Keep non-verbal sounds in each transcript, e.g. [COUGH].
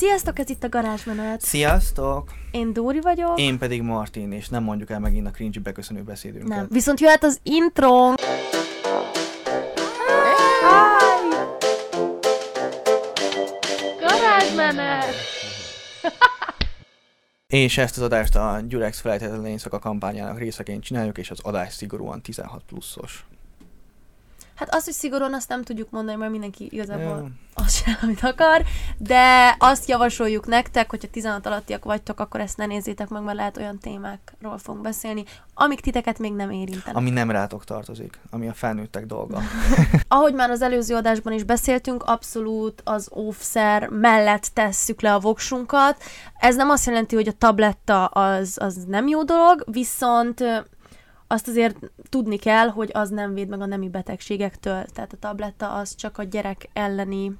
Sziasztok, ez itt a garázsmenet. Sziasztok! Én Dóri vagyok. Én pedig Martin, és nem mondjuk el megint a cringe beköszönő beszédünket. Nem. Viszont jöhet az intro. Garázsmenet! [LAUGHS] És ezt az adást a Gyurex felejthetetlen éjszaka kampányának részeként csináljuk, és az adás szigorúan 16 pluszos. Hát azt, hogy szigorúan azt nem tudjuk mondani, mert mindenki igazából Ja. azt sem, amit akar, de azt javasoljuk nektek, hogyha 16 alattiak vagytok, akkor ezt ne nézzétek meg, mert lehet olyan témákról fogunk beszélni, amik titeket még nem érintenek. Ami nem rátok tartozik, ami a felnőttek dolga. [LAUGHS] Ahogy már az előző adásban is beszéltünk, abszolút az óvszer mellett tesszük le a voksunkat. Ez nem azt jelenti, hogy a tabletta az, az nem jó dolog, viszont azt azért tudni kell, hogy az nem véd meg a nemi betegségektől. Tehát a tabletta az csak a gyerek elleni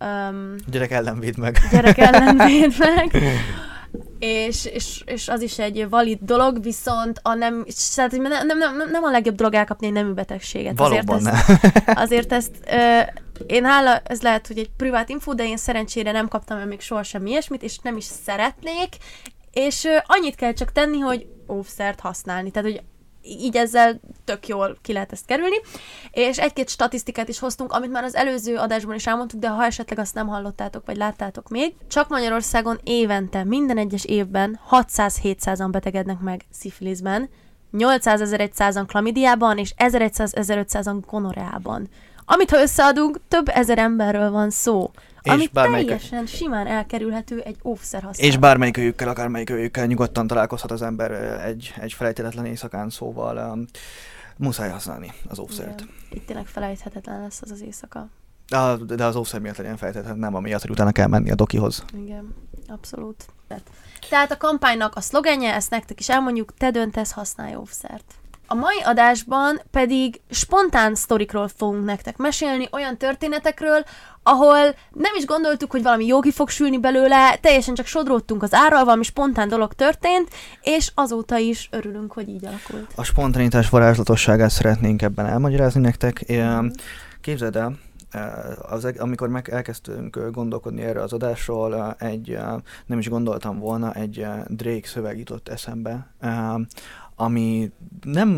um, gyerek ellen véd meg. gyerek ellen [LAUGHS] véd meg. És, és, és, az is egy valid dolog, viszont a nem, tehát nem, nem, nem, nem a legjobb dolog elkapni egy nemű betegséget. Valóban ezt, nem. [LAUGHS] Azért ezt, ö, én hála, ez lehet, hogy egy privát info, de én szerencsére nem kaptam el még sohasem ilyesmit, és nem is szeretnék, és ö, annyit kell csak tenni, hogy óvszert használni, tehát hogy így ezzel tök jól ki lehet ezt kerülni. És egy-két statisztikát is hoztunk, amit már az előző adásban is elmondtuk, de ha esetleg azt nem hallottátok, vagy láttátok még, csak Magyarországon évente, minden egyes évben 600-700-an betegednek meg szifiliszben, 800 1100-an klamidiában, és 1100-1500-an gonoreában. Amit ha összeadunk, több ezer emberről van szó. És ami bármelyik- teljesen simán elkerülhető egy óvszer használat. És bármelyik őjükkel, akármelyik őjükkel nyugodtan találkozhat az ember egy, egy felejthetetlen éjszakán, szóval um, muszáj használni az óvszert. Itt tényleg felejthetetlen lesz az az éjszaka. De, de az óvszer miatt legyen felejthetetlen, nem amiatt, hogy utána kell menni a dokihoz. Igen, abszolút. Tehát a kampánynak a szlogenje, ezt nektek is elmondjuk, te döntesz, használj óvszert. A mai adásban pedig spontán sztorikról fogunk nektek mesélni, olyan történetekről, ahol nem is gondoltuk, hogy valami jogi fog sülni belőle, teljesen csak sodródtunk az árral, valami spontán dolog történt, és azóta is örülünk, hogy így alakult. A spontanitás varázslatosságát szeretnénk ebben elmagyarázni nektek. Mhm. Képzeld el, eh, az, amikor meg elkezdtünk ö, gondolkodni erre az adásról, eh, egy, eh, nem is gondoltam volna, egy eh, Drake szöveg jutott eszembe, eh, ami nem,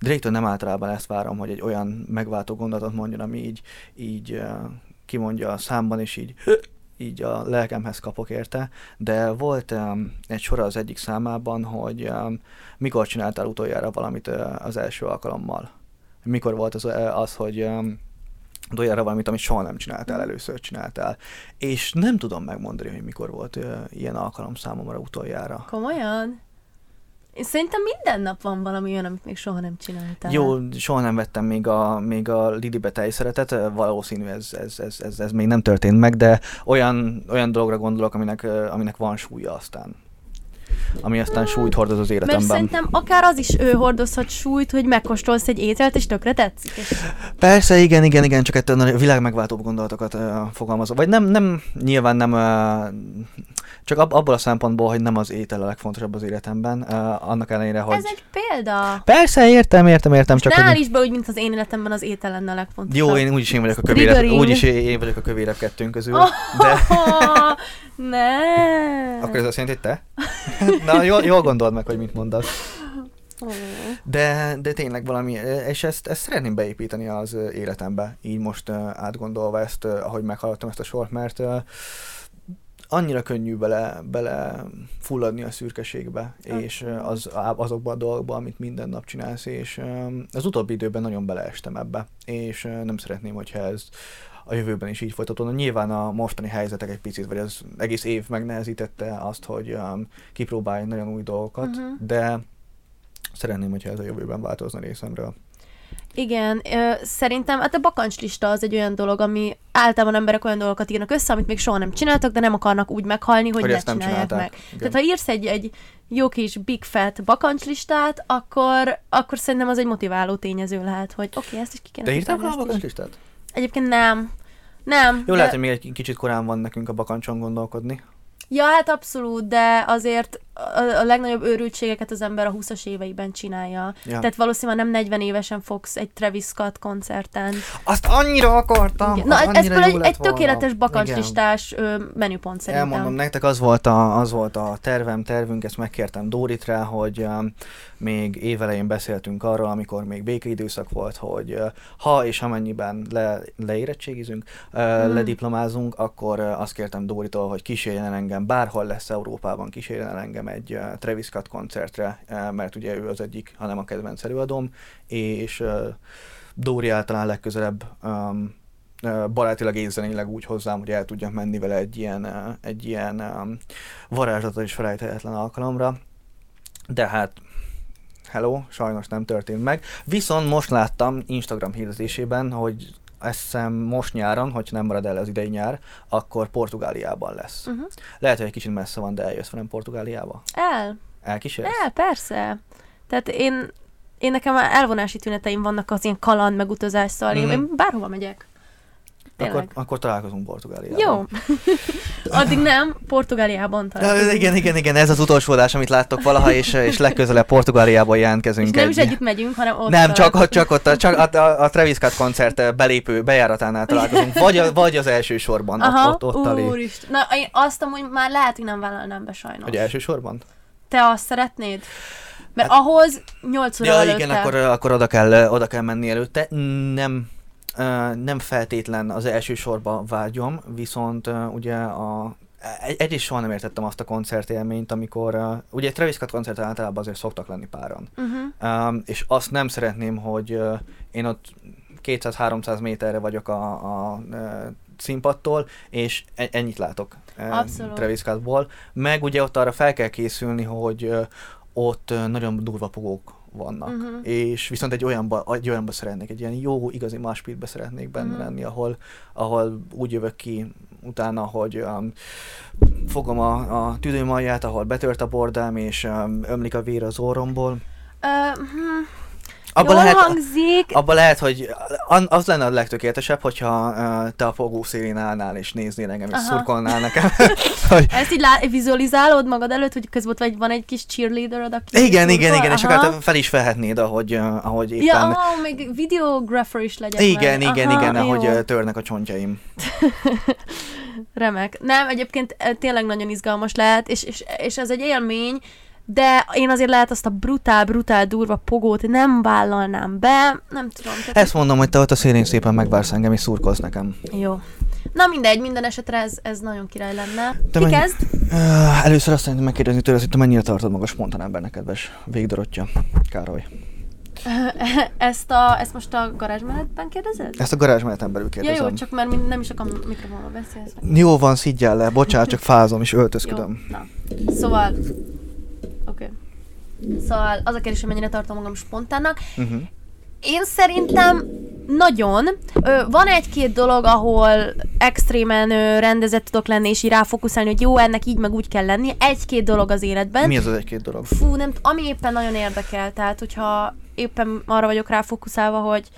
Drake-től nem általában ezt várom, hogy egy olyan megváltó gondolatot mondjon, ami így, így kimondja a számban, és így [CLEARS THROAT] így a lelkemhez kapok érte, de volt um, egy sor az egyik számában, hogy um, mikor csináltál utoljára valamit uh, az első alkalommal. Mikor volt az, uh, az hogy um, utoljára valamit, amit soha nem csináltál, először csináltál. És nem tudom megmondani, hogy mikor volt uh, ilyen alkalom számomra utoljára. Komolyan? Én szerintem minden nap van valami olyan, amit még soha nem csináltál. Jó, soha nem vettem még a, még a Lidibe tejszeretet, valószínű ez, ez, ez, ez, ez még nem történt meg, de olyan, olyan dologra gondolok, aminek, aminek van súlya aztán. Ami aztán súlyt hordoz az Mert életemben. szerintem akár az is ő hordozhat súlyt, hogy megkóstolsz egy ételt, és tökre tetszik. Persze, igen, igen, igen, csak ettől a világ megváltóbb gondolatokat uh, fogalmazom. Vagy nem, nem, nyilván nem, uh, csak ab, abból a szempontból, hogy nem az étel a legfontosabb az életemben, uh, annak ellenére, hogy... Ez egy példa. Persze, értem, értem, értem, csak... ne hogy- állíts be úgy, mint az én életemben az étel lenne a legfontosabb. Jó, én úgyis én vagyok a kövérebb, úgyis én vagyok a kövérebb kettőnk közül, Oh, de [LAUGHS] ne. akkor ez azt jelenti, hogy te? [LAUGHS] Na, jól, jól gondold meg, hogy mit mondasz. Ó. De, de tényleg valami, és ezt, ezt szeretném beépíteni az életembe, így most átgondolva ezt, ahogy meghallottam ezt a sort, mert annyira könnyű bele, bele fulladni a szürkeségbe, és az, azokba a dolgokba, amit minden nap csinálsz, és az utóbbi időben nagyon beleestem ebbe, és nem szeretném, hogyha ez a jövőben is így folytatódna. Nyilván a mostani helyzetek egy picit, vagy az egész év megnehezítette azt, hogy um, kipróbálj nagyon új dolgokat, Mhm. de szeretném, hogyha ez a jövőben változna részemről. Igen, ö, szerintem hát a bakancslista az egy olyan dolog, ami általában emberek olyan dolgokat írnak össze, amit még soha nem csináltak, de nem akarnak úgy meghalni, hogy, Hogy ne csinálják meg. Igen. Tehát ha írsz egy, egy jó kis big fat bakancslistát, akkor, akkor szerintem az egy motiváló tényező lehet, hogy oké, okay, ezt is ki kéne De volna a bakancslistát? Egyébként nem. Nem. Jó, de... lehet, hogy még egy kicsit korán van nekünk a bakancson gondolkodni. Ja, hát abszolút, de azért a, a legnagyobb őrültségeket az ember a 20-as éveiben csinálja. Ja. Tehát valószínűleg nem 40 évesen fogsz egy Travis Scott koncerten. Azt annyira akartam! Igen. Na, az ez annyira például egy, egy tökéletes bakancslistás menüpont szerintem. Elmondom nektek, az volt, a, az volt a tervem, tervünk, ezt megkértem Dórit rá, hogy um, még évelején beszéltünk arról, amikor még békeidőszak volt, hogy uh, ha és amennyiben le, leérettségizünk, uh, Hmm. lediplomázunk, akkor uh, azt kértem Dóritól, hogy kísérjen engem, bárhol lesz Európában, kísérjen el engem egy uh, Travis Scott koncertre, uh, mert ugye ő az egyik, hanem a kedvenc előadóm, és uh, Dóri általán legközelebb um, barátilag és zeneileg úgy hozzám, hogy el tudjak menni vele egy ilyen, egy ilyen um, varázslatos és felejthetetlen alkalomra. De hát hello, sajnos nem történt meg. Viszont most láttam Instagram hirdetésében, hogy azt hiszem most nyáron, hogyha nem marad el az idei nyár, akkor Portugáliában lesz. Uh-huh. Lehet, hogy egy kicsit messze van, de eljössz velem Portugáliába. El, Elkísérsz? el, persze. Tehát én, én nekem elvonási tüneteim vannak az ilyen kaland meg utazással, mm. Mhm. én, én bárhova megyek. Tényleg. Akkor, akkor találkozunk Portugáliában. Jó. [LAUGHS] Addig nem, Portugáliában találkozunk. igen, igen, igen, ez az utolsó adás, amit láttok valaha, és, és legközelebb Portugáliában jelentkezünk. És nem egy- is együtt megyünk, hanem ott Nem, csak, csak ott, a- csak a, a, a Travis Scott koncert belépő bejáratánál találkozunk, [LAUGHS] vagy, a, vagy az első sorban, Aha, ott, ott, ott úristen. Na, én azt amúgy már lehet, hogy nem vállalnám be sajnos. Hogy első sorban? Te azt szeretnéd? Mert hát, ahhoz 8 óra Ja, előtte. igen, akkor, akkor oda, kell, oda kell menni előtte. Nem, nem feltétlen az első sorba vágyom, viszont ugye a egy, egyrészt soha nem értettem azt a koncertélményt, amikor, uh, ugye egy Travis Scott koncert általában azért szoktak lenni páran. Uh-huh. Um, és azt nem szeretném, hogy uh, én ott 200-300 méterre vagyok a, a uh, színpadtól, és e- ennyit látok uh, Abszolút. Travis Scottból. Meg ugye ott arra fel kell készülni, hogy uh, ott nagyon durva pogók vannak. Mhm. És viszont egy olyanba, egy olyanba szeretnék, egy ilyen jó, igazi máspitbe szeretnék benne Mhm. lenni, ahol, ahol úgy jövök ki utána, hogy um, fogom a, a tüdőmalját, ahol betört a bordám, és um, ömlik a vér az orromból. Uh, hm, Abba jól lehet, hangzik. abba lehet, hogy az lenne a legtökéletesebb, hogyha te a fogó szélén állnál és néznél engem, és Aha. szurkolnál nekem. [LAUGHS] hogy Ezt így lá- vizualizálod magad előtt, hogy közben vagy, van egy kis cheerleader aki igen, igen, szurkol? igen, és te fel is felhetnéd, ahogy, ahogy éppen... Ja, ah, még videographer is legyek igen, meg. igen, Aha, igen, jó. ahogy törnek a csontjaim. [LAUGHS] Remek. Nem, egyébként tényleg nagyon izgalmas lehet, és, és, és ez egy élmény, de én azért lehet azt a brutál, brutál durva pogót nem vállalnám be, nem tudom. Tehát Ezt mondom, hogy te ott a szélén szépen megvársz engem, és szurkolsz nekem. Jó. Na mindegy, minden esetre ez, ez nagyon király lenne. Te Ki mennyi- kezd? Uh, először azt szeretném megkérdezni tőled, hogy te mennyire tartod maga spontán embernek, kedves végdorottya, Károly. [LAUGHS] Ezt, a, ezt most a garázsmenetben kérdezed? Ezt a garázsmeneten belül Ja kérdezem. jó, csak mert nem is akarom mikrofonba beszélni. Jó van, szidjál le, bocsánat, csak fázom és Jó, öltözködöm. na. Szóval... Szóval az a kérdés, hogy mennyire tartom magam spontánnak. Uh-huh. Én szerintem nagyon. Van egy-két dolog, ahol extrémen rendezett tudok lenni, és így ráfókuszálni, hogy jó, ennek így meg úgy kell lenni. Egy-két dolog az életben. Mi az az egy-két dolog? Fú, nem, ami éppen nagyon érdekel, tehát hogyha éppen arra vagyok ráfókuszálva, hogy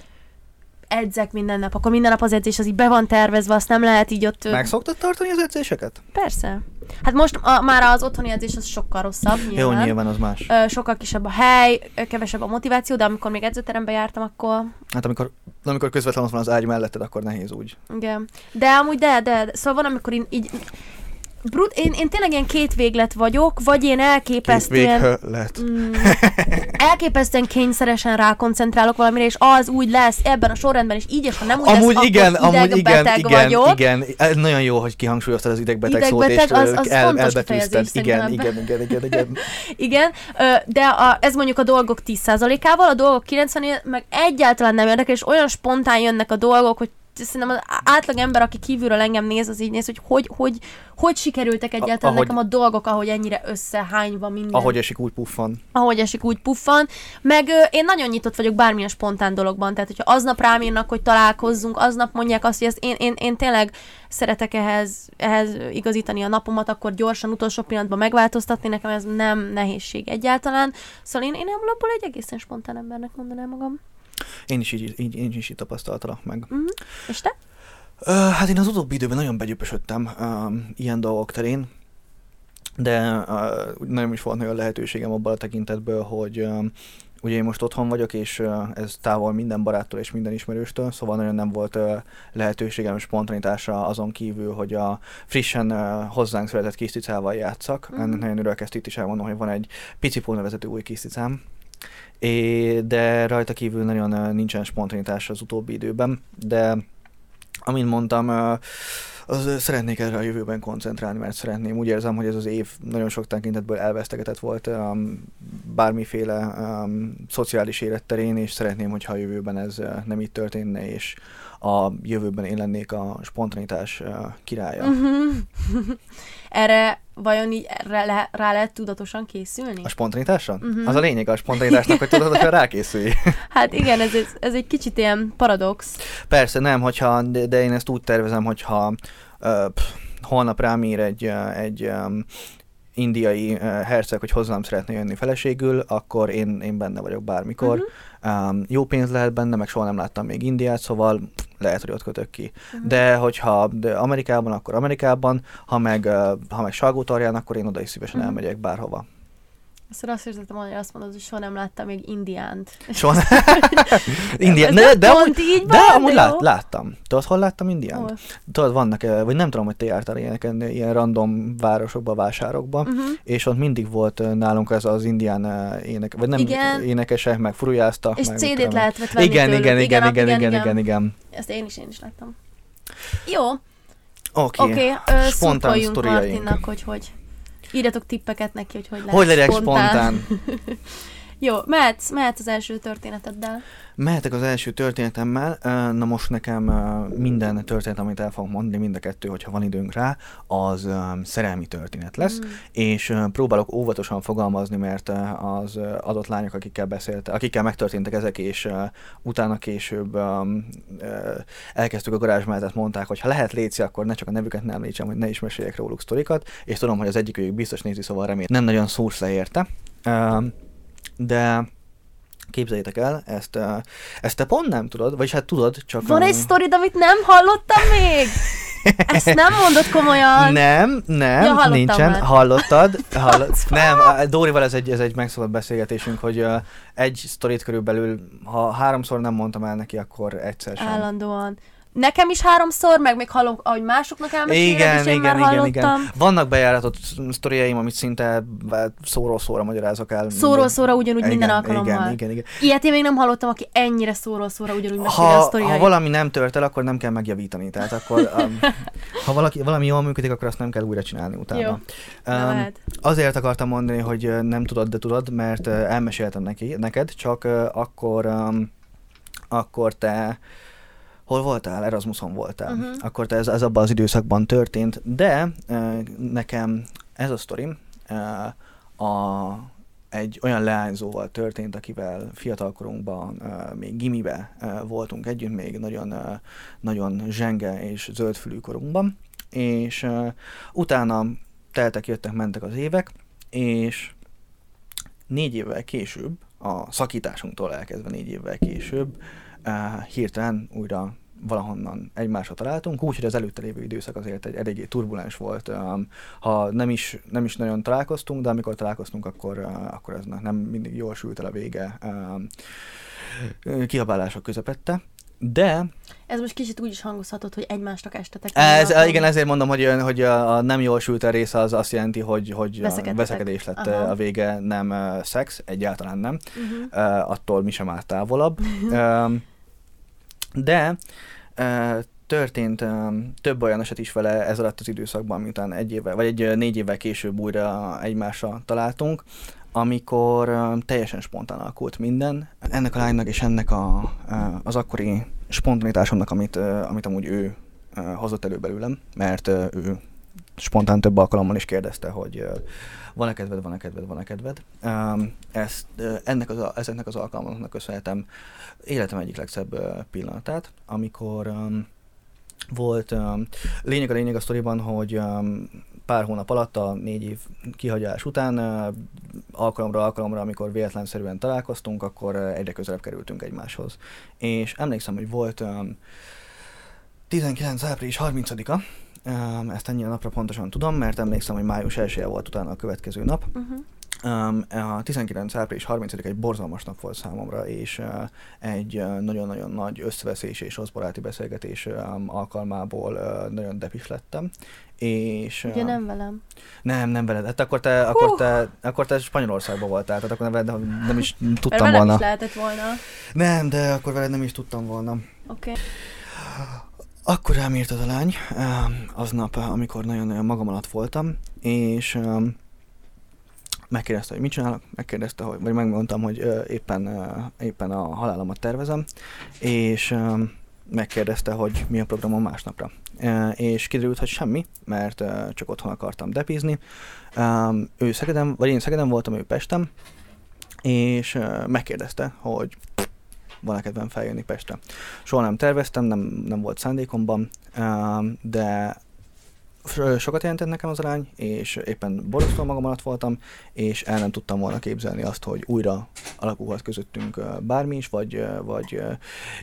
edzek minden nap, akkor minden nap az edzés az így be van tervezve, azt nem lehet így ott... Meg szoktad tartani az edzéseket? Persze. Hát most a, már az otthoni edzés az sokkal rosszabb, nyilván. Jó, nyilván az más. Ö, sokkal kisebb a hely, kevesebb a motiváció, de amikor még edzőterembe jártam, akkor Hát amikor, amikor közvetlenül ott van az ágy melletted, akkor nehéz úgy. igen. De amúgy de, de, de. szóval van, amikor én így Brut, én, én tényleg ilyen két véglet vagyok, vagy én elképesztően... lett. Mm, elképesztően kényszeresen rákoncentrálok valamire, és az úgy lesz ebben a sorrendben, és így, és ha nem úgy Amúgy lesz, igen, akkor amúgy igen, idegbeteg igen, vagyok. igen. Nagyon jó, hogy kihangsúlyoztad az idegbeteg, szót, és Idegbeteg, az- az el, elbetűzted. Igen, igen, igen, igen, igen. [LAUGHS] Igen, de a, ez mondjuk a dolgok 10%-ával, a dolgok 90 meg egyáltalán nem érdekel, és olyan spontán jönnek a dolgok, hogy szerintem az átlag ember, aki kívülről engem néz, az így néz, hogy hogy, hogy, hogy sikerültek egyáltalán ahogy- nekem a dolgok, ahogy ennyire összehányva minden. Ahogy esik, úgy puffan. ahogy esik, úgy puffan. Meg ö, én nagyon nyitott vagyok bármilyen spontán dologban, tehát hogyha aznap rám írnak, hogy találkozzunk, aznap mondják azt, hogy ezt én, én, én tényleg szeretek ehhez, ehhez igazítani a napomat, akkor gyorsan utolsó pillanatban megváltoztatni, nekem ez nem nehézség egyáltalán. Szóval én, én alapból egy egészen spontán embernek mondanám magam. Én is így, így, én is így tapasztaltalak meg. Uh-huh. És te? Uh, hát én az utóbbi időben nagyon begyöpösödtem ilyen dolgok terén. de uh, nem is volt nagyon lehetőségem abban a tekintetből, hogy uh, ugye én most otthon vagyok, és uh, ez távol minden baráttól és minden ismerőstől, szóval nagyon nem volt uh, lehetőségem spontanitásra azon kívül, hogy a frissen uh, hozzánk született kis cicával játszak. Mm. Ennek nagyon örülök, ezt itt is elmondom, hogy van egy picipó nevezető új kis cicám, É, de rajta kívül nagyon nincsen spontanitás az utóbbi időben, de amint mondtam, az szeretnék erre a jövőben koncentrálni, mert szeretném. Úgy érzem, hogy ez az év nagyon sok tekintetből elvesztegetett volt um, bármiféle um, szociális életterén, és szeretném, hogyha a jövőben ez nem így történne, és a jövőben én lennék a spontanitás királya. Uh-huh. [LAUGHS] Erre vajon így rá, le, rá lehet tudatosan készülni? A spontanitásra? Uh-huh. Az a lényeg a spontanitásnak, hogy tudatosan rákészülj. [LAUGHS] hát igen, ez, ez egy kicsit ilyen paradox. Persze, nem, hogyha, de, de én ezt úgy tervezem, hogyha pff, holnap rám ír egy, egy indiai herceg, hogy hozzám szeretne jönni feleségül, akkor én, én benne vagyok bármikor. Uh-huh. Um, jó pénz lehet benne, meg soha nem láttam még Indiát, szóval lehet, hogy ott kötök ki. Uh-huh. De hogyha de Amerikában, akkor Amerikában, ha meg, ha meg Salgótarján, akkor én oda is szívesen uh-huh. elmegyek bárhova. Szóval azt értettem, hogy azt mondod, hogy soha nem láttam még Indiánt. Soha [LAUGHS] Indián. Ne, de, amúgy, így de, van, de amúgy de lát, láttam. Tudod, hol láttam Indiánt? Hol? Tudod, vannak, eh, vagy nem tudom, hogy te jártál ilyeneken, ilyen random városokba, vásárokba, uh-huh. és ott mindig volt eh, nálunk ez az indián eh, ének, vagy nem igen. énekesek, meg furujáztak. És meg, CD-t lehet venni igen, tőlük. igen, igen, igen, igen, igen, igen, igen, igen. Ezt én is, én is láttam. Jó. Oké. Okay. Oké, okay, spontán szurkoljunk Martinnak, hogy hogy Írjatok tippeket neki, hogy hogy lehet Hogy legyek spontán. spontán. [LAUGHS] Jó, mehetsz, mehetsz az első történeteddel. Mehetek az első történetemmel. Na most nekem minden történet, amit el fogok mondani, mind a kettő, hogyha van időnk rá, az szerelmi történet lesz, mm. és próbálok óvatosan fogalmazni, mert az adott lányok, akikkel beszéltek, akikkel megtörténtek ezek, és utána később elkezdtük a garázs mellett, mondták, hogy ha lehet léci, akkor ne csak a nevüket nem létsem, hogy ne is meséljek róluk sztorikat, és tudom, hogy az egyikük biztos nézi, szóval remélem nem nagyon szúrsz le érte. De képzeljétek el, ezt, ezt te pont nem tudod, vagyis hát tudod, csak... Van egy sztorid, amit nem hallottam még? Ezt nem mondod komolyan? Nem, nem, ja, nincsen. Már. Hallottad? [LAUGHS] Hallott, nem, Dórival ez egy, ez egy megszólalt beszélgetésünk, hogy uh, egy sztorit körülbelül, ha háromszor nem mondtam el neki, akkor egyszer sem. Állandóan nekem is háromszor, meg még hallom, ahogy másoknak elmeséled, igen, és én igen, már igen, igen. Vannak bejáratott sztoriaim, amit szinte szóról szóra magyarázok el. Szóról szóra ugyanúgy igen, minden alkalommal. Igen, igen, igen. Ilyet én még nem hallottam, aki ennyire szóról szóra ugyanúgy meséli a sztoriait. Ha valami nem tört el, akkor nem kell megjavítani. Tehát akkor, [LAUGHS] um, ha valaki, valami jól működik, akkor azt nem kell újra csinálni utána. Jó, um, azért akartam mondani, hogy nem tudod, de tudod, mert elmeséltem neki, neked, csak akkor, um, akkor te hol voltál? Erasmuson voltál. Uh-huh. Akkor ez, ez abban az időszakban történt, de uh, nekem ez a sztorim uh, a, egy olyan leányzóval történt, akivel fiatalkorunkban uh, még gimibe voltunk együtt, még nagyon, nagyon zsenge és zöldfülű korunkban, és utána teltek, jöttek, mentek az évek, és négy évvel később, a szakításunktól elkezdve négy évvel később, hirtelen újra valahonnan egymásra találtunk, úgyhogy az előtte lévő időszak azért egy eléggé turbulens volt. Ha nem is, nem is nagyon találkoztunk, de amikor találkoztunk, akkor, akkor ez nem mindig jól sült el a vége kiabálások közepette. De... Ez most kicsit úgy is hangozhatott, hogy egymásnak estetek. Ez, igen, ezért mondom, hogy, hogy a, nem jól sült a része az azt jelenti, hogy, hogy veszekedés lett Aha. a vége, nem szex, egyáltalán nem. Uh-huh. Uh, attól mi sem áll távolabb. [LAUGHS] Uh-huh. De történt több olyan eset is vele ez alatt az időszakban, miután egy évvel, vagy egy négy évvel később újra egymásra találtunk, amikor teljesen spontán alakult minden. Ennek a lánynak és ennek a, az akkori spontanitásomnak, amit, amit amúgy ő hozott elő belőlem, mert ő spontán több alkalommal is kérdezte, hogy van-e kedved, van-e kedved, van-e kedved. Ezt, ennek az, ezeknek az alkalmaknak köszönhetem életem egyik legszebb pillanatát, amikor volt lényeg a lényeg a sztoriban, hogy pár hónap alatt, a négy év kihagyás után, alkalomra alkalomra, amikor véletlenszerűen találkoztunk, akkor egyre közelebb kerültünk egymáshoz. És emlékszem, hogy volt um, 19. április 30-a, Um, ezt ennyi a napra pontosan tudom, mert emlékszem, hogy május 1 volt utána a következő nap. Uh-huh. A 19. április 30 egy borzalmas nap volt számomra, és uh, egy uh, nagyon-nagyon nagy összeveszés és baráti beszélgetés alkalmából uh, nagyon depis lettem. És, Ugye nem velem? Nem, nem veled. Hát akkor te, akkor te, akkor te Spanyolországban voltál, tehát akkor nem, veled, nem is [LAUGHS] tudtam volna. is lehetett volna. Nem, de akkor veled nem is tudtam volna. Oké. Okay. Akkor rám az a lány, aznap, amikor nagyon-nagyon magam alatt voltam, és megkérdezte, hogy mit csinálok, megkérdezte, hogy, vagy megmondtam, hogy éppen, éppen a halálomat tervezem, és megkérdezte, hogy mi a programom másnapra. És kiderült, hogy semmi, mert csak otthon akartam depizni. Ő Szegeden, vagy én Szegeden voltam, ő Pestem, és megkérdezte, hogy van-e kedvem feljönni Pestre. Soha nem terveztem, nem, nem volt szándékomban, de sokat jelentett nekem az arány, és éppen borzasztó magam alatt voltam, és el nem tudtam volna képzelni azt, hogy újra alakulhat közöttünk bármi is, vagy, vagy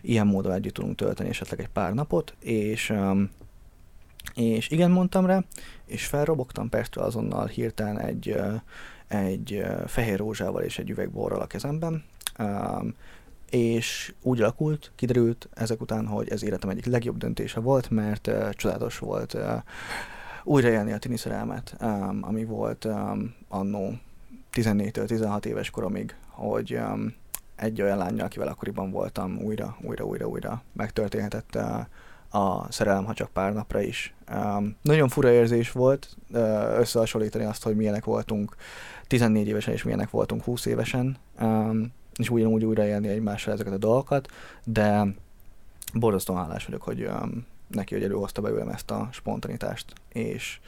ilyen módon együtt tudunk tölteni esetleg egy pár napot, és és igen mondtam rá, és felrobogtam persze azonnal hirtelen egy, egy fehér rózsával és egy üveg borral a kezemben, és úgy alakult, kiderült ezek után, hogy ez életem egyik legjobb döntése volt, mert uh, csodálatos volt uh, újraélni a tini szerelmet, um, ami volt um, annó 14-től 16 éves koromig, hogy um, egy olyan lányjal, akivel akkoriban voltam, újra, újra, újra, újra megtörténhetett uh, a szerelem, ha csak pár napra is. Um, nagyon fura érzés volt uh, összehasonlítani azt, hogy milyenek voltunk 14 évesen és milyenek voltunk 20 évesen. Um, és ugyanúgy újraélni egymással ezeket a dolgokat, de borzasztóan hálás vagyok, hogy um, neki, hogy előhozta belőlem ezt a spontanitást, és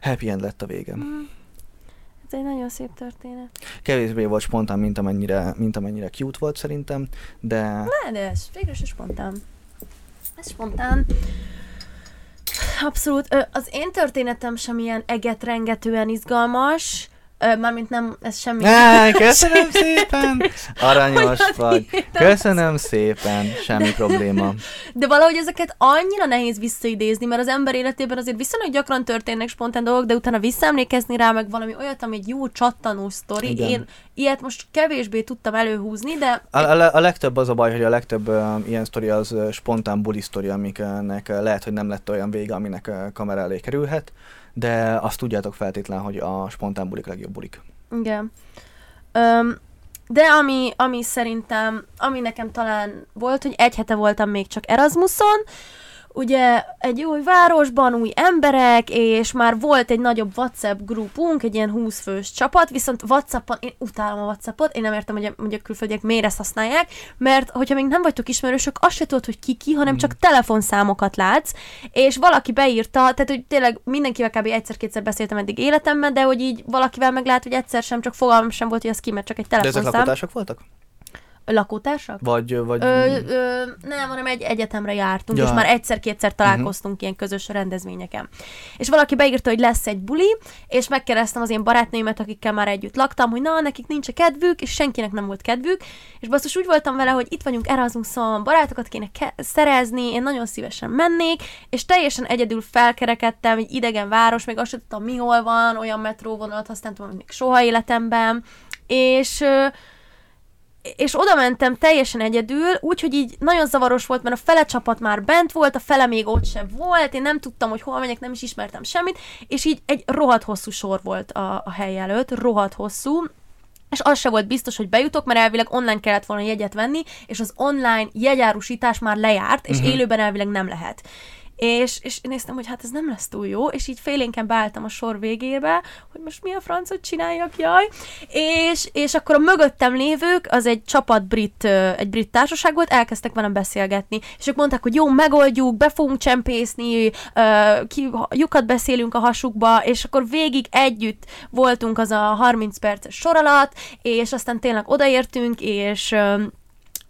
happy end lett a vége. Mm. Ez egy nagyon szép történet. Kevésbé volt spontán, mint amennyire, mint amennyire cute volt szerintem, de... Ne, de ez végül is spontán. Ez spontán. Abszolút. Az én történetem sem ilyen egetrengetően izgalmas, mármint nem, ez semmi. Ne, köszönöm szépen! [LAUGHS] Aranyos vagy. Köszönöm szépen, semmi probléma. De valahogy ezeket annyira nehéz visszaidézni, mert az ember életében azért viszonylag gyakran történnek spontán dolgok, de utána visszaemlékezni rá, meg valami olyat, ami egy jó csattanó sztori. Igen. Én ilyet most kevésbé tudtam előhúzni, de... A, a, a legtöbb az a baj, hogy a legtöbb uh, ilyen sztori az uh, spontán buli sztori, amiknek uh, lehet, hogy nem lett olyan vége, aminek uh, kamera elé kerülhet de azt tudjátok feltétlen, hogy a spontán bulik legjobb bulik. Igen. Um, de ami, ami szerintem, ami nekem talán volt, hogy egy hete voltam még csak Erasmuson, ugye egy új városban, új emberek, és már volt egy nagyobb WhatsApp grupunk, egy ilyen 20 fős csapat, viszont WhatsAppon, én utálom a WhatsAppot, én nem értem, hogy a, hogy a külföldiek miért ezt használják, mert hogyha még nem vagytok ismerősök, azt se tudod, hogy ki ki, hanem csak telefonszámokat látsz, és valaki beírta, tehát hogy tényleg mindenkivel kb. egyszer-kétszer beszéltem eddig életemben, de hogy így valakivel meg lehet, hogy egyszer sem, csak fogalmam sem volt, hogy az ki, mert csak egy telefonszám. De ezek voltak? Lakótársak? Vagy... vagy... Ö, ö, nem, hanem egy egyetemre jártunk, ja. és már egyszer-kétszer találkoztunk uh-huh. ilyen közös rendezvényeken. És valaki beírta, hogy lesz egy buli, és megkeresztem az én barátnőimet, akikkel már együtt laktam, hogy na, nekik nincs kedvük, és senkinek nem volt kedvük, és basszus úgy voltam vele, hogy itt vagyunk Erasmuson, barátokat kéne ke- szerezni, én nagyon szívesen mennék, és teljesen egyedül felkerekedtem, egy idegen város, még azt sem tudtam, mi hol van, olyan metróvonalat használtam, még soha életemben, és és oda mentem teljesen egyedül, úgyhogy így nagyon zavaros volt, mert a fele csapat már bent volt, a fele még ott sem volt, én nem tudtam, hogy hol megyek, nem is ismertem semmit, és így egy rohadt hosszú sor volt a, a hely előtt, rohadt hosszú, és az se volt biztos, hogy bejutok, mert elvileg online kellett volna jegyet venni, és az online jegyárusítás már lejárt, és uh-huh. élőben elvileg nem lehet és, és néztem, hogy hát ez nem lesz túl jó, és így félénken beálltam a sor végébe, hogy most mi a francot csináljak, jaj, és, és akkor a mögöttem lévők, az egy csapat brit, egy brit társaság volt, elkezdtek velem beszélgetni, és ők mondták, hogy jó, megoldjuk, be fogunk csempészni, ki, lyukat beszélünk a hasukba, és akkor végig együtt voltunk az a 30 perces sor alatt, és aztán tényleg odaértünk, és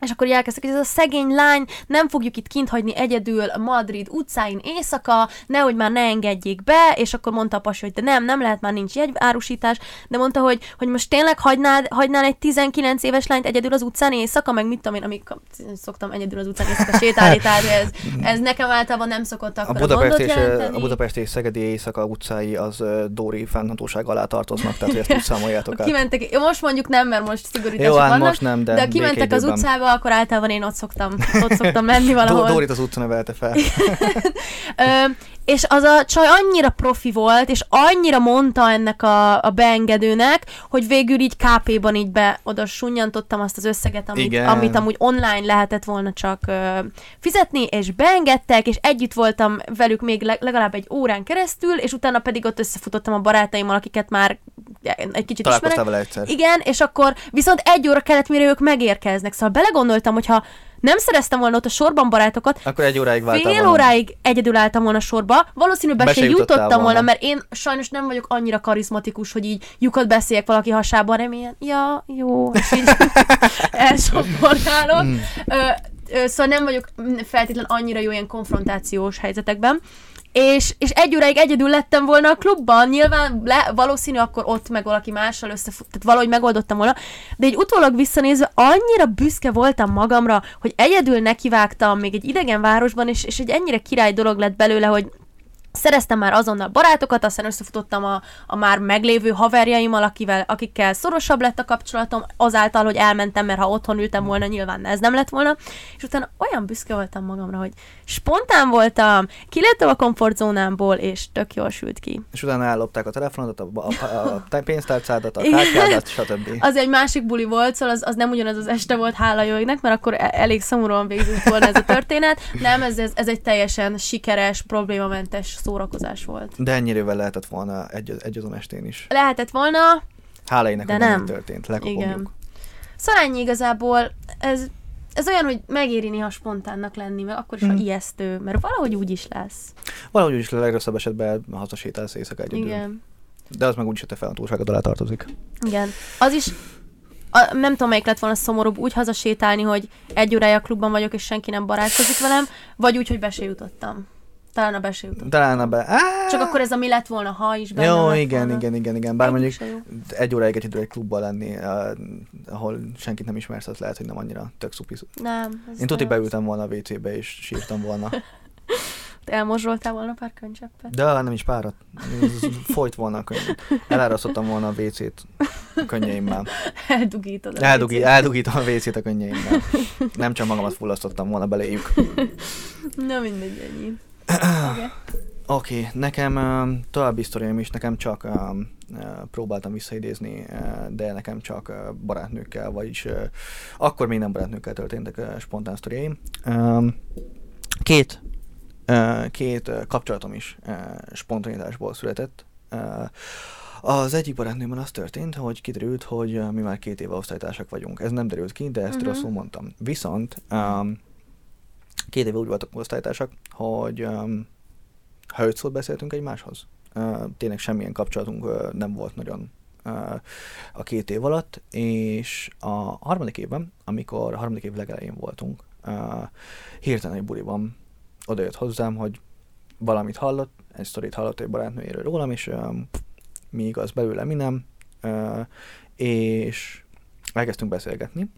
és akkor elkezdtek, hogy ez a szegény lány, nem fogjuk itt kint hagyni egyedül Madrid utcáin éjszaka, nehogy már ne engedjék be, és akkor mondta a pasi, hogy de nem, nem lehet, már nincs árusítás, de mondta, hogy, hogy most tényleg hagynád, hagynál egy 19 éves lányt egyedül az utcán éjszaka, meg mit tudom én, amik szoktam egyedül az utcán éjszaka sétálni, [LAUGHS] tehát ez, ez nekem általában nem szokott akkor a Budapest, és, jelenteni. a Budapest és Szegedi éjszaka utcái az Dóri fennhatóság alá tartoznak, tehát ezt úgy [LAUGHS] számoljátok át. Kimentek, most mondjuk nem, mert most szigorítások Jó, hát vannak, most nem, de, de kimentek az utcába, akkor általában én ott szoktam, ott szoktam menni [LAUGHS] valahol. Dórit az utca nevelte fel. [LAUGHS] És az a csaj annyira profi volt, és annyira mondta ennek a, a beengedőnek, hogy végül így KP-ban így be oda sunyantottam azt az összeget, amit, amit amúgy online lehetett volna csak ö, fizetni, és beengedtek, és együtt voltam velük még legalább egy órán keresztül, és utána pedig ott összefutottam a barátaimmal, akiket már egy kicsit ismerek. vele egyszer. Igen, és akkor viszont egy óra kellett, mire ők megérkeznek. Szóval belegondoltam, hogyha nem szereztem volna ott a sorban barátokat, akkor egy óráig váltam Fél volna. óráig egyedül álltam volna sorba, valószínűleg be, be se jutottam volna, volna, mert én sajnos nem vagyok annyira karizmatikus, hogy így lyukat beszéljek valaki hasában, remélem, ja, jó, és így [LAUGHS] elsopportálok. Mm. Szóval nem vagyok feltétlenül annyira jó ilyen konfrontációs helyzetekben. És, és egy óráig egyedül lettem volna a klubban, nyilván le, valószínű akkor ott meg valaki mással összefut, tehát valahogy megoldottam volna, de egy utólag visszanézve annyira büszke voltam magamra, hogy egyedül nekivágtam még egy idegen városban, és, és egy ennyire király dolog lett belőle, hogy Szereztem már azonnal barátokat, aztán összefutottam a, a már meglévő haverjaimmal, akivel, akikkel szorosabb lett a kapcsolatom, azáltal, hogy elmentem, mert ha otthon ültem volna, nyilván ez nem lett volna. És utána olyan büszke voltam magamra, hogy spontán voltam, kiléptem a komfortzónámból, és tök jól sült ki. És utána ellopták a telefonodat, a, a, a, a [LAUGHS] pénztárcádat, a kártyádat, stb. Az egy másik buli volt, szóval az, az nem ugyanaz az este volt, hála jó égnek, mert akkor e- elég szomorúan végzett volna ez a történet. Nem, ez, ez, ez egy teljesen sikeres, problémamentes szórakozás volt. De ennyire lehetett volna egy, egy azon estén is. Lehetett volna, Hála de nem. nem történt, lekopogjuk. Igen. Szóval ennyi igazából, ez, ez olyan, hogy megéri néha spontánnak lenni, mert akkor is, hmm. ha ijesztő, mert valahogy úgy is lesz. Valahogy úgy is a legrosszabb esetben hazasétálsz éjszaka egyedül. Igen. De az meg úgyis, hogy te felhatóságod alá tartozik. Igen. Az is, a, nem tudom, melyik lett volna szomorúbb, úgy hazasétálni, hogy egy órája a klubban vagyok, és senki nem barátkozik velem, vagy úgy, hogy be se jutottam. Talán a be Talán a be. Á! Csak akkor ez a mi lett volna, ha is benne Jó, igen, volna. igen, igen, igen. Bár egy mondjuk egy óráig egy egy klubban lenni, uh, ahol senkit nem ismersz, az lehet, hogy nem annyira tök szupi. Nem. Én tuti beültem volna a WC-be és sírtam volna. [LAUGHS] Te elmozsoltál volna pár könycseppet? De nem is párat. Folyt volna a könyv. Elárasztottam volna a WC-t a könnyeimmel. Eldugítod a Eldugi, WC-t. Eldugítom a WC-t a könnyeimmel. Nem csak magamat fullasztottam volna beléjük. Na mindegy, ennyi. [COUGHS] Oké, okay. nekem uh, további sztoriaim is, nekem csak uh, uh, próbáltam visszaidézni, uh, de nekem csak uh, barátnőkkel, vagyis akkor még nem barátnőkkel történtek spontán sztoriaim. Uh, két két kapcsolatom is spontanitásból született. Az egyik barátnőmben az történt, hogy kiderült, hogy mi már két éve osztálytársak vagyunk. Ez nem derült ki, de ezt uh-huh. rosszul mondtam. Viszont um, két éve úgy voltak osztálytársak, hogy um, ha öt szót beszéltünk egymáshoz. Uh, tényleg semmilyen kapcsolatunk uh, nem volt nagyon uh, a két év alatt, és a harmadik évben, amikor a harmadik év legelején voltunk, uh, hirtelen egy buliban odajött hozzám, hogy valamit hallott, egy sztorit hallott egy barátnőjéről rólam, és um, mi igaz belőle, mi nem, és elkezdtünk beszélgetni,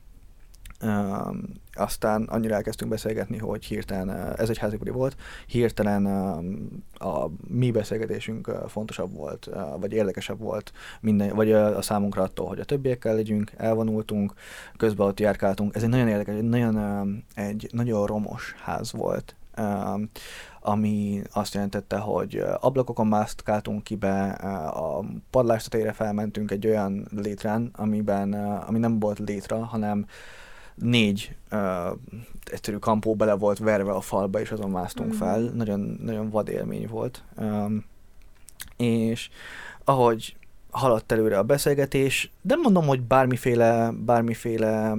Uh, aztán annyira elkezdtünk beszélgetni, hogy hirtelen, uh, ez egy házibuli volt, hirtelen uh, a mi beszélgetésünk uh, fontosabb volt, vagy érdekesebb volt, minden, vagy a számunkra attól, hogy a többiekkel legyünk, elvonultunk, közben ott járkáltunk. Ez egy nagyon érdekes, egy nagyon, egy nagyon romos ház volt. Ami azt jelentette, hogy ablakokon mászkáltunk ki be, a padlás felmentünk egy olyan létrán, amiben, ami nem volt létra, hanem négy uh, egyszerű kampó bele volt verve a falba, és azon másztunk mm. fel. Nagyon, nagyon vad élmény volt. Um, és ahogy haladt előre a beszélgetés, nem mondom, hogy bármiféle, bármiféle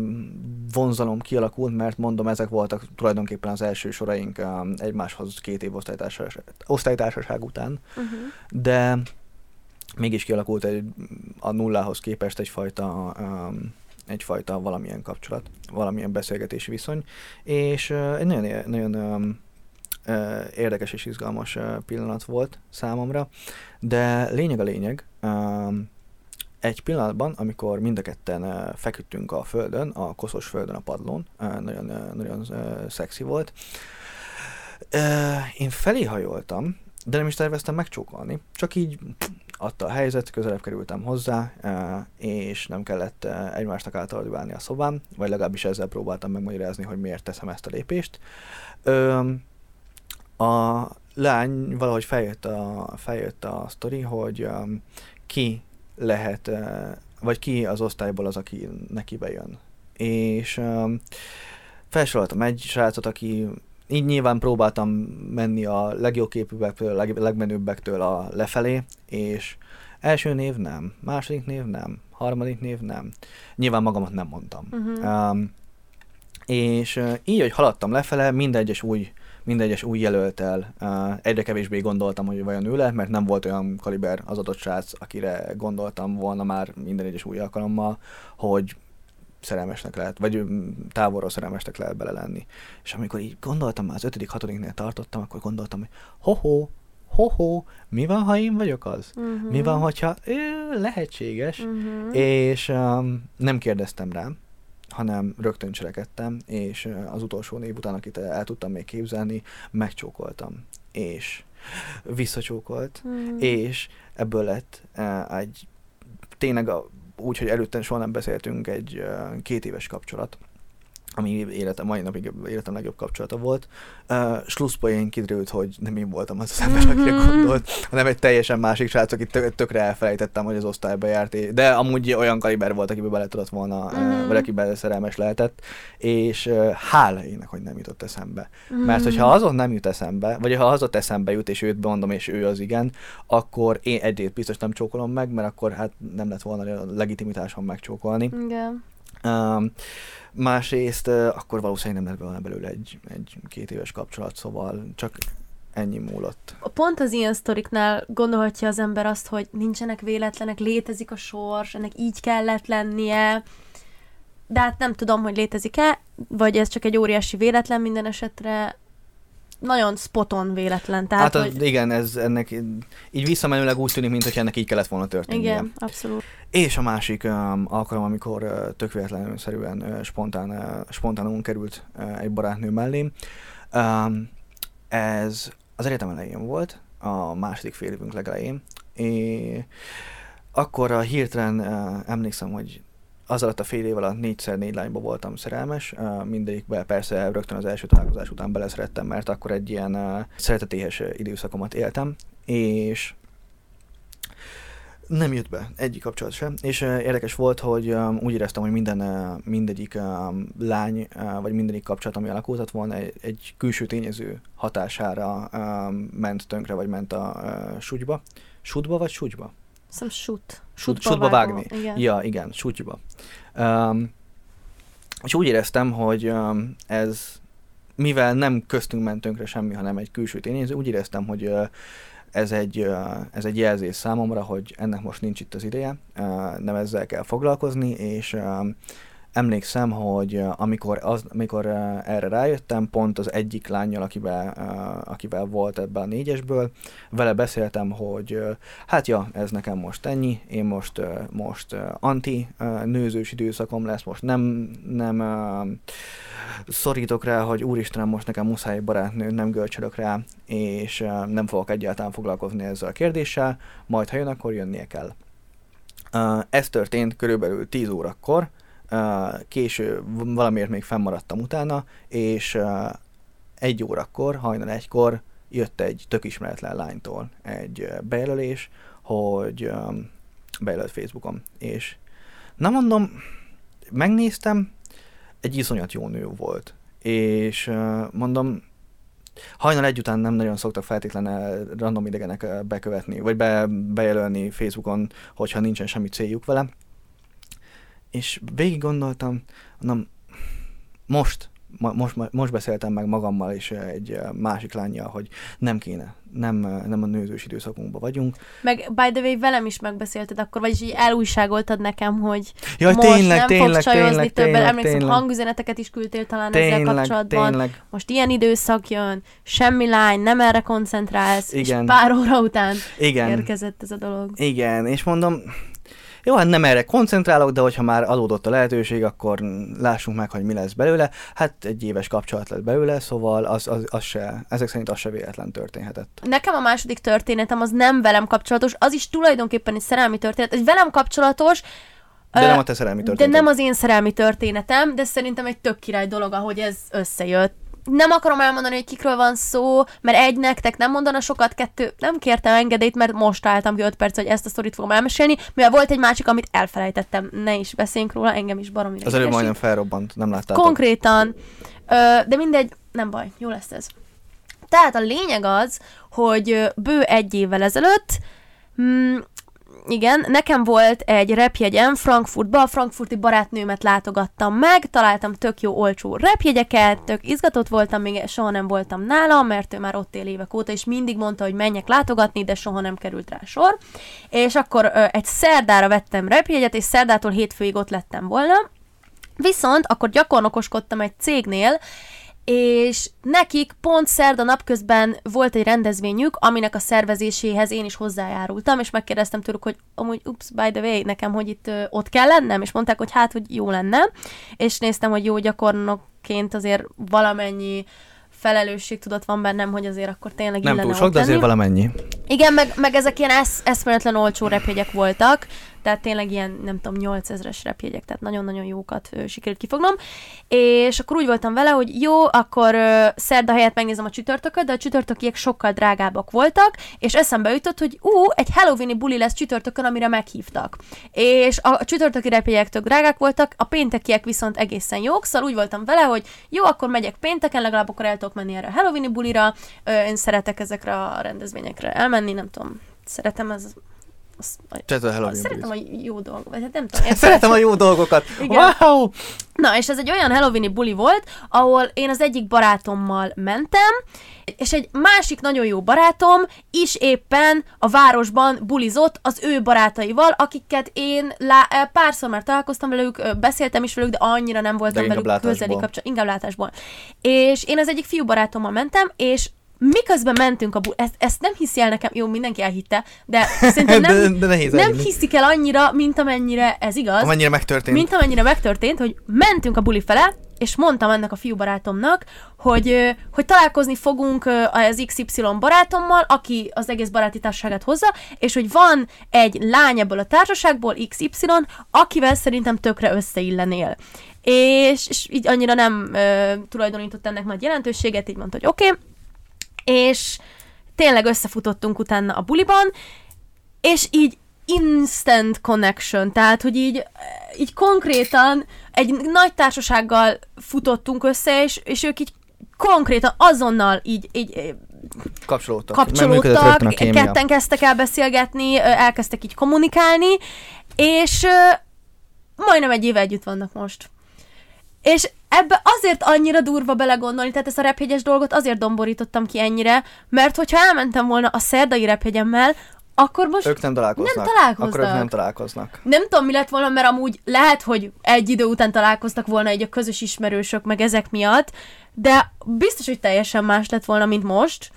vonzalom kialakult, mert mondom, ezek voltak tulajdonképpen az első soraink um, egymáshoz két év osztálytársaság, osztálytársaság után, uh-huh. de mégis kialakult egy, a nullához képest egyfajta um, egyfajta valamilyen kapcsolat, valamilyen beszélgetési viszony, és egy nagyon, nagyon érdekes és izgalmas pillanat volt számomra, de lényeg a lényeg, egy pillanatban, amikor mind a ketten feküdtünk a földön, a koszos földön a padlón, nagyon, nagyon szexi volt, én felé hajoltam, de nem is terveztem megcsókolni, csak így adta a helyzet, közelebb kerültem hozzá, és nem kellett egymásnak átaldulálni a szobám, vagy legalábbis ezzel próbáltam megmagyarázni, hogy miért teszem ezt a lépést. A lány valahogy feljött a, feljött a sztori, hogy ki lehet, vagy ki az osztályból az, aki neki bejön. És felsoroltam egy srácot, aki így nyilván próbáltam menni a legjobb képűbbektől, leg, legmenőbbektől a lefelé, és első név nem, második név nem, harmadik név nem. Nyilván magamat nem mondtam. Uh-huh. Um, és így, hogy haladtam lefele, mindegyes új mindegyes új jelöltel uh, egyre kevésbé gondoltam, hogy vajon ő lehet, mert nem volt olyan kaliber az adott srác, akire gondoltam volna már minden egyes új alkalommal, hogy szerelmesnek lehet, vagy távolról szerelmesnek lehet bele lenni. És amikor így gondoltam, már az ötödik, hatodiknél tartottam, akkor gondoltam, hogy ho-ho, ho-ho, mi van, ha én vagyok az? Uh-huh. Mi van, hogyha ő, lehetséges? Uh-huh. És um, nem kérdeztem rám, hanem rögtön cselekedtem, és uh, az utolsó név után, akit el tudtam még képzelni, megcsókoltam. És visszacsókolt, uh-huh. és ebből lett uh, egy tényleg a úgy, hogy előtte soha nem beszéltünk, egy két éves kapcsolat ami életem, mai napig életem legjobb kapcsolata volt. Uh, Slusszpoén kiderült, hogy nem én voltam az az ember, akire mhm. gondolt, hanem egy teljesen másik srác, akit tök, tökre elfelejtettem, hogy az osztályba járt. De amúgy olyan kaliber volt, akiben bele tudott volna, uh, mhm. vagy akiben szerelmes lehetett, és uh, hála ének, hogy nem jutott eszembe. Mert hogyha azon nem jut eszembe, vagy ha azon eszembe jut, és őt mondom, és ő az igen, akkor én egyrészt biztos nem csókolom meg, mert akkor hát nem lett volna a legitimitásom megcsókolni. Igen. Um, másrészt akkor valószínűleg nem lett volna belőle egy, egy két éves kapcsolat, szóval csak ennyi múlott. Pont az ilyen sztoriknál gondolhatja az ember azt, hogy nincsenek véletlenek, létezik a sors, ennek így kellett lennie, de hát nem tudom, hogy létezik-e, vagy ez csak egy óriási véletlen minden esetre, nagyon spoton véletlen. Tehát, hát hogy... igen, ez ennek így visszamenőleg úgy tűnik, mintha ennek így kellett volna történnie. Igen, abszolút. És a másik um, alkalom, amikor uh, tök véletlenül szerűen uh, spontán, uh, spontánul került uh, egy barátnő mellém, um, ez az egyetem elején volt, a második fél évünk legelején, és akkor a hirtelen uh, emlékszem, hogy az alatt a fél év alatt négyszer négy lányba voltam szerelmes, mindegyikbe persze rögtön az első találkozás után beleszerettem, mert akkor egy ilyen szeretetéhes időszakomat éltem, és nem jött be egyik kapcsolat sem, és érdekes volt, hogy um, úgy éreztem, hogy minden, uh, mindegyik lány, vagy mindegyik kapcsolat, ami alakultat volna, egy, egy külső tényező hatására ment tönkre, vagy ment a uh. Sutba vagy sutyba? Hiszem sut. Sutba vágni. Igen. Ja, igen, sutyba. Um, és úgy éreztem, hogy um, ez, mivel nem köztünk ment tönkre semmi, hanem egy külső tényező, úgy éreztem, hogy uh, ez egy, uh, ez egy jelzés számomra, hogy ennek most nincs itt az ideje, uh, nem ezzel kell foglalkozni, és um, emlékszem, hogy amikor, az, amikor erre rájöttem, pont az egyik lányjal, akivel, akivel volt ebben a négyesből, vele beszéltem, hogy hát ja, ez nekem most ennyi, én most, most anti nőzős időszakom lesz, most nem, nem szorítok rá, hogy úristenem, most nekem muszáj barátnő, nem görcsölök rá, és nem fogok egyáltalán foglalkozni ezzel a kérdéssel, majd ha jön, akkor jönnie kell. Ez történt körülbelül 10 órakor, késő valamiért még fennmaradtam utána, és egy órakor, hajnal egykor jött egy tök ismeretlen lánytól egy bejelölés, hogy bejelölt Facebookon, és na mondom, megnéztem, egy iszonyat jó nő volt, és mondom, hajnal egy után nem nagyon szoktak feltétlenül random idegenek bekövetni, vagy be, bejelölni Facebookon, hogyha nincsen semmi céljuk vele, és végig gondoltam, mondom, most, ma, most, most beszéltem meg magammal és egy másik lányjal, hogy nem kéne, nem, nem a nőzős időszakunkban vagyunk. Meg, by the way, velem is megbeszélted akkor, vagyis így elújságoltad nekem, hogy Jaj, most tényleg, nem tényleg, fogsz csajozni tényleg, többet. tényleg, Emlékszem, tényleg. hangüzeneteket is küldtél talán ezzel Tényleg, kapcsolatban. tényleg. Most ilyen időszak jön, semmi lány, nem erre koncentrálsz, Igen. és pár óra után Igen. érkezett ez a dolog. Igen, és mondom, jó, hát nem erre koncentrálok, de hogyha már adódott a lehetőség, akkor lássunk meg, hogy mi lesz belőle. Hát egy éves kapcsolat lett belőle, szóval az, az, az se, ezek szerint az se véletlen történhetett. Nekem a második történetem az nem velem kapcsolatos, az is tulajdonképpen egy szerelmi történet. Egy velem kapcsolatos, De nem a te szerelmi de történeted. nem az én szerelmi történetem, de szerintem egy tök király dolog, ahogy ez összejött. Nem akarom elmondani, hogy kikről van szó, mert egy nektek nem mondana sokat, kettő nem kértem engedélyt, mert most álltam ki 5 perc, hogy ezt a sztorit fogom elmesélni, mivel volt egy másik, amit elfelejtettem, ne is beszéljünk róla, engem is baromi Az előbb majdnem felrobbant, nem láttátok. Konkrétan, ö, de mindegy, nem baj, jó lesz ez. Tehát a lényeg az, hogy bő egy évvel ezelőtt, mm, igen, nekem volt egy repjegyem Frankfurtba, a frankfurti barátnőmet látogattam meg, találtam tök jó olcsó repjegyeket, tök izgatott voltam, még soha nem voltam nála, mert ő már ott él évek óta, és mindig mondta, hogy menjek látogatni, de soha nem került rá sor. És akkor ö, egy szerdára vettem repjegyet, és szerdától hétfőig ott lettem volna, Viszont akkor gyakornokoskodtam egy cégnél, és nekik pont szerda napközben volt egy rendezvényük, aminek a szervezéséhez én is hozzájárultam, és megkérdeztem tőlük, hogy amúgy, ups, by the way, nekem, hogy itt ö, ott kell lennem, és mondták, hogy hát, hogy jó lenne, és néztem, hogy jó gyakornokként azért valamennyi felelősségtudat van bennem, hogy azért akkor tényleg Nem túl sok, de azért valamennyi. Igen, meg, meg ezek ilyen esz, eszméletlen olcsó repjegyek voltak, tehát tényleg ilyen, nem tudom, 8000-es repjegyek, tehát nagyon-nagyon jókat ö, sikerült kifognom. És akkor úgy voltam vele, hogy jó, akkor ö, szerda helyett megnézem a csütörtököt, de a csütörtökiek sokkal drágábbak voltak, és eszembe jutott, hogy ú, egy Halloweeni buli lesz csütörtökön, amire meghívtak. És a, csütörtöki repjegyek tök drágák voltak, a péntekiek viszont egészen jók, szóval úgy voltam vele, hogy jó, akkor megyek pénteken, legalább akkor el tudok menni erre a Halloweeni bulira, ö, én szeretek ezekre a rendezvényekre elmenni, nem tudom, szeretem ez az, Tehát a Halloween Szeretem a jó dolgokat, hát nem [LAUGHS] tudom. Szeretem a jó dolgokat. Igen. Wow! Na, és ez egy olyan Halloweeni buli volt, ahol én az egyik barátommal mentem, és egy másik nagyon jó barátom is éppen a városban bulizott az ő barátaival, akiket én lá- párszor már találkoztam velük, beszéltem is velük, de annyira nem voltam De velük közeli látásból. kapcsolat, inkább látásból. És én az egyik fiú barátommal mentem, és miközben mentünk a bu- ezt, ezt nem hiszi el nekem, jó, mindenki elhitte, de szerintem [LAUGHS] nem, de, de nehéz nem elhinni. hiszik el annyira, mint amennyire ez igaz. Amennyire megtörtént. Mint amennyire megtörtént, hogy mentünk a buli fele, és mondtam ennek a fiú barátomnak, hogy, hogy találkozni fogunk az XY barátommal, aki az egész baráti társaságát hozza, és hogy van egy lány ebből a társaságból, XY, akivel szerintem tökre összeillenél. És, és így annyira nem ö, tulajdonított ennek nagy jelentőséget, így mondta, hogy oké, okay. És tényleg összefutottunk utána a buliban, és így instant connection, tehát, hogy így, így konkrétan egy nagy társasággal futottunk össze, és, és ők így konkrétan azonnal így, így Kapcsolódtak. Működött kapcsolódtak, kémia. ketten kezdtek el beszélgetni, elkezdtek így kommunikálni, és majdnem egy éve együtt vannak most. És ebbe azért annyira durva belegondolni, tehát ezt a repjegyes dolgot azért domborítottam ki ennyire, mert hogyha elmentem volna a szerdai repjegyemmel, akkor most Ők nem találkoznak. Nem találkoznak. Akkor ők nem találkoznak. nem tudom, mi lett volna, mert amúgy lehet, hogy egy idő után találkoztak volna egy a közös ismerősök, meg ezek miatt, de biztos, hogy teljesen más lett volna, mint most,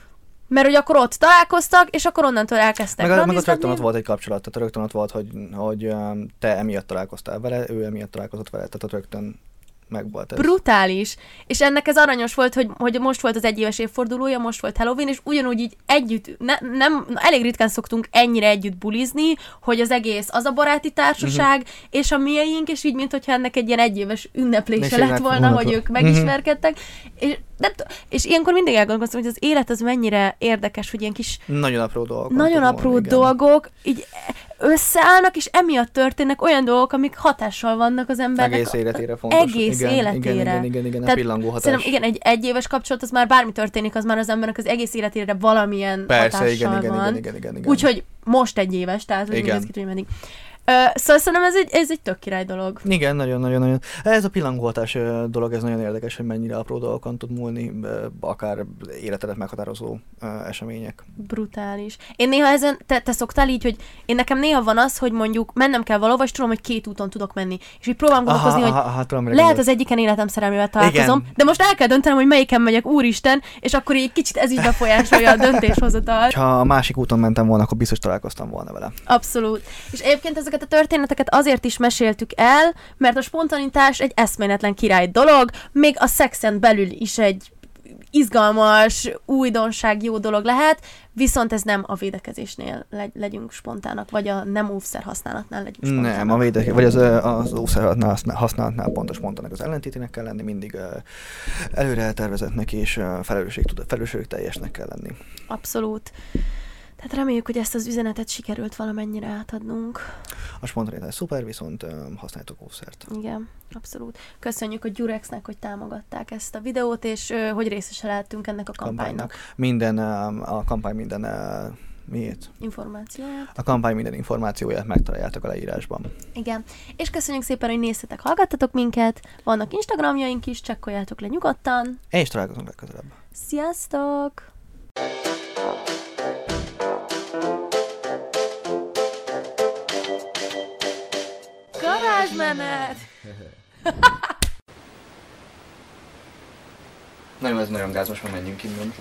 mert hogy akkor ott találkoztak, és akkor onnantól elkezdtek Meg, meg ott rögtön ott volt egy kapcsolat, tehát rögtön ott volt, hogy, hogy um, te emiatt találkoztál vele, ő emiatt találkozott vele, tehát ott rögtön meg volt ez. Brutális. És ennek ez aranyos volt, hogy, hogy most volt az egyéves évfordulója, most volt Halloween, és ugyanúgy így együtt, ne, nem, elég ritkán szoktunk ennyire együtt bulizni, hogy az egész az a baráti társaság, uh-huh. és a miénk, és így, mint hogyha ennek egy ilyen egyéves ünneplése És lett volna, volna- hogy ők Mhm. megismerkedtek. És, de, és ilyenkor mindig elgondolkoztam, hogy az élet az mennyire érdekes, hogy ilyen kis Nagyon apró dolgok. nagyon apró dolgok így összeállnak, és emiatt történnek olyan dolgok, amik hatással vannak az embernek. Egész életére fontos. Egész igen, életére. Igen, igen, igen, igen a Tehát pillangó hatás. Szerintem igen, egy egyéves kapcsolat, az már bármi történik, az már az embernek az egész életére valamilyen Persze, hatással igen, igen, van. igen, igen, igen, igen. Úgyhogy most egy éves, tehát hogy Igen. néz ki, meddig. Szóval szerintem ez egy, ez egy tök király dolog. Igen, nagyon-nagyon-nagyon. Ez a pillangoltás dolog, ez nagyon érdekes, hogy mennyire apró dolgokon tud múlni, akár életedet meghatározó események. Brutális. Én néha ezen, te, te szoktál így, hogy én nekem néha van az, hogy mondjuk mennem kell valahova, és tudom, hogy két úton tudok menni. És így próbálom gondolkozni, hogy aha, tudom, mire lehet az egyiken életem szerelmével találkozom, Igen. de most el kell döntenem, hogy melyiken megyek, úristen, és akkor így kicsit ez is befolyásolja a [LAUGHS] döntéshozatal. Ha a másik úton mentem volna, akkor biztos találkoztam volna vele. Abszolút. És egyébként ezeket a történeteket azért is meséltük el, mert a spontanitás egy eszméletlen király dolog, még a szexen belül is egy izgalmas, újdonság, jó dolog lehet, viszont ez nem a védekezésnél legy- legyünk spontának, vagy a nem óvszer használatnál legyünk spontának. Nem, a védek, vagy az, az ószerhatnál használatnál pontos mondanak az ellentétének kell lenni, mindig előre eltervezettnek és felelősség, felelősség teljesnek kell lenni. Abszolút. Tehát reméljük, hogy ezt az üzenetet sikerült valamennyire átadnunk. A spontanitás szuper, viszont ö, használjátok ószert. Igen, abszolút. Köszönjük a Gyurexnek, hogy támogatták ezt a videót, és ö, hogy részese lehettünk ennek a kampánynak. Minden, ö, a kampány minden ö, miért? Információját. A kampány minden információját megtaláljátok a leírásban. Igen. És köszönjük szépen, hogy néztetek, hallgattatok minket. Vannak Instagramjaink is, csekkoljátok le nyugodtan. És találkozunk legközelebb. Sziasztok! Garázsmenet! Na jó, ez nagyon gáz, most már menjünk innen.